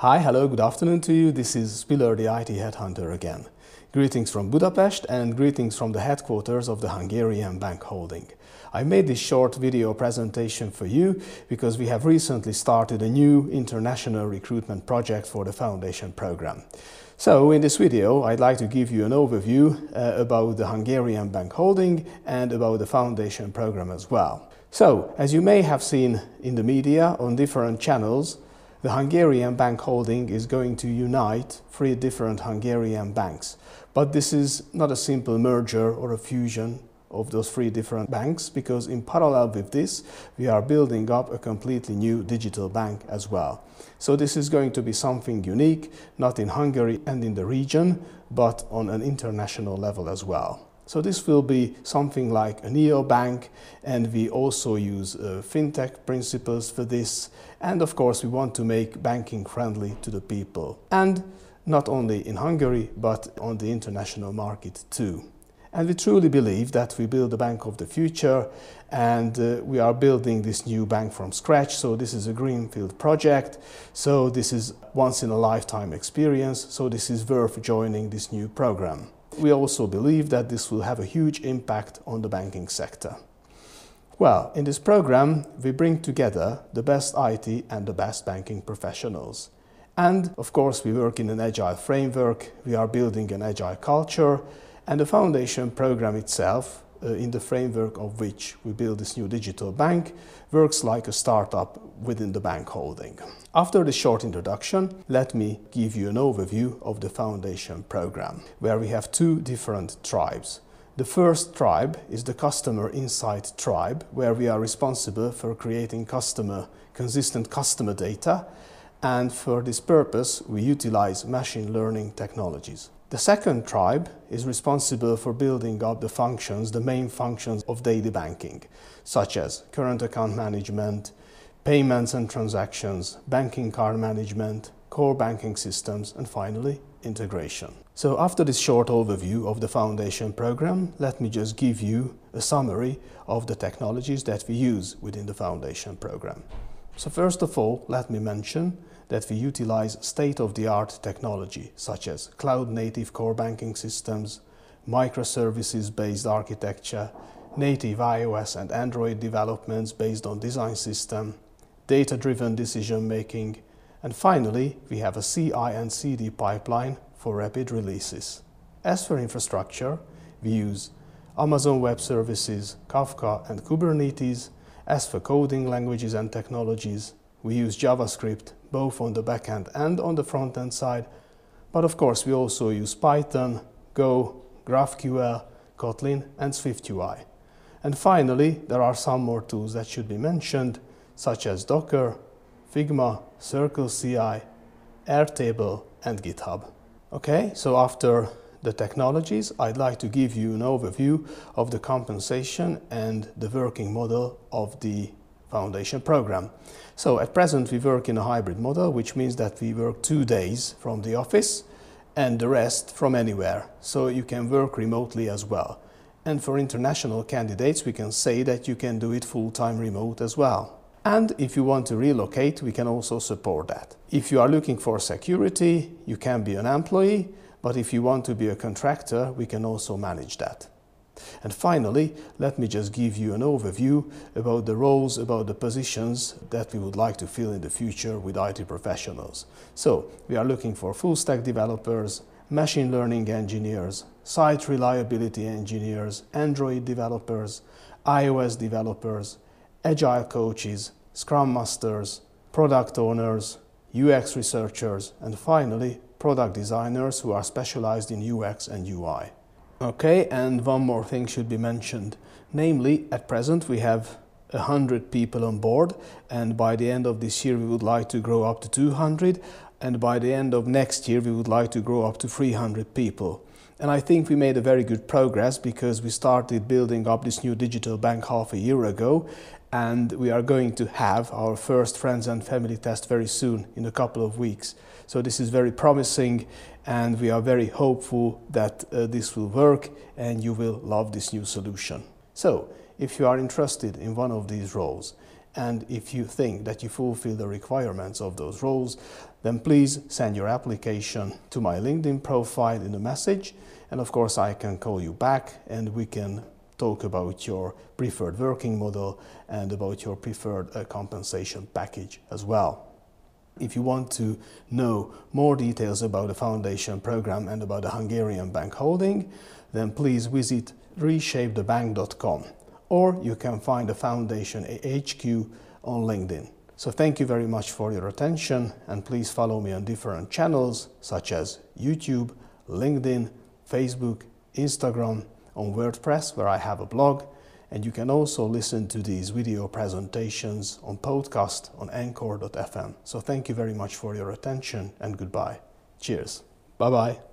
Hi, hello, good afternoon to you. This is Spiller, the IT headhunter again. Greetings from Budapest and greetings from the headquarters of the Hungarian Bank Holding. I made this short video presentation for you because we have recently started a new international recruitment project for the foundation program. So in this video I'd like to give you an overview uh, about the Hungarian Bank Holding and about the foundation program as well. So as you may have seen in the media on different channels, the Hungarian Bank Holding is going to unite three different Hungarian banks. But this is not a simple merger or a fusion of those three different banks because in parallel with this we are building up a completely new digital bank as well. So this is going to be something unique, not in Hungary and in the region, but on an international level as well. So this will be something like a neo bank and we also use uh, fintech principles for this and of course we want to make banking friendly to the people and not only in Hungary but on the international market too. And we truly believe that we build a bank of the future and uh, we are building this new bank from scratch. So this is a greenfield project. So this is once in a lifetime experience. So this is worth joining this new program. We also believe that this will have a huge impact on the banking sector. Well, in this program, we bring together the best IT and the best banking professionals. And of course, we work in an agile framework. We are building an agile culture and the foundation program itself, uh, in the framework of which we build this new digital bank, works like a startup within the bank holding. After this short introduction, let me give you an overview of the foundation program, where we have two different tribes. The first tribe is the customer insight tribe, where we are responsible for creating customer consistent customer data, and for this purpose we utilize machine learning technologies. The second tribe is responsible for building up the functions, the main functions of daily banking, such as current account management, payments and transactions, banking card management, core banking systems, and finally, integration. So after this short overview of the foundation program, let me just give you a summary of the technologies that we use within the foundation program. So first of all, let me mention that we utilize state-of-the-art technology such as cloud-native core banking systems, microservices-based architecture, native iOS and Android developments based on design system, data-driven decision-making, and finally, we have a CI and CD pipeline for rapid releases. As for infrastructure, we use Amazon Web Services, Kafka and Kubernetes. As for coding languages and technologies, we use JavaScript both on the backend and on the front-end side. But of course, we also use Python, Go, GraphQL, Kotlin, and SwiftUI. And finally, there are some more tools that should be mentioned, such as Docker, Figma, CircleCI, Airtable, and GitHub. Okay, so after the technologies, I'd like to give you an overview of the compensation and the working model of the foundation program. So at present we work in a hybrid model, which means that we work two days from the office and the rest from anywhere. So you can work remotely as well. And for international candidates, we can say that you can do it full-time remote as well. And if you want to relocate, we can also support that. If you are looking for security, you can be an employee, but if you want to be a contractor, we can also manage that. And finally, let me just give you an overview about the roles, about the positions that we would like to fill in the future with IT professionals. So, we are looking for full stack developers, machine learning engineers, site reliability engineers, Android developers, iOS developers, agile coaches, scrum masters, product owners, UX researchers, and finally, product designers who are specialized in UX and UI. Okay, and one more thing should be mentioned. Namely, at present we have 100 people on board and by the end of this year we would like to grow up to 200 and by the end of next year we would like to grow up to 300 people. And I think we made a very good progress because we started building up this new digital bank half a year ago and we are going to have our first friends and family test very soon in a couple of weeks. So this is very promising and we are very hopeful that uh, this will work and you will love this new solution. So if you are interested in one of these roles And if you think that you fulfill the requirements of those roles, then please send your application to my LinkedIn profile in a message. And of course, I can call you back and we can talk about your preferred working model and about your preferred uh, compensation package as well. If you want to know more details about the foundation program and about the Hungarian Bank Holding, then please visit reshapethebank.com or you can find the Foundation HQ on LinkedIn. So thank you very much for your attention and please follow me on different channels such as YouTube, LinkedIn, Facebook, Instagram, on WordPress where I have a blog and you can also listen to these video presentations on podcast on anchor.fm. So thank you very much for your attention and goodbye. Cheers. Bye bye.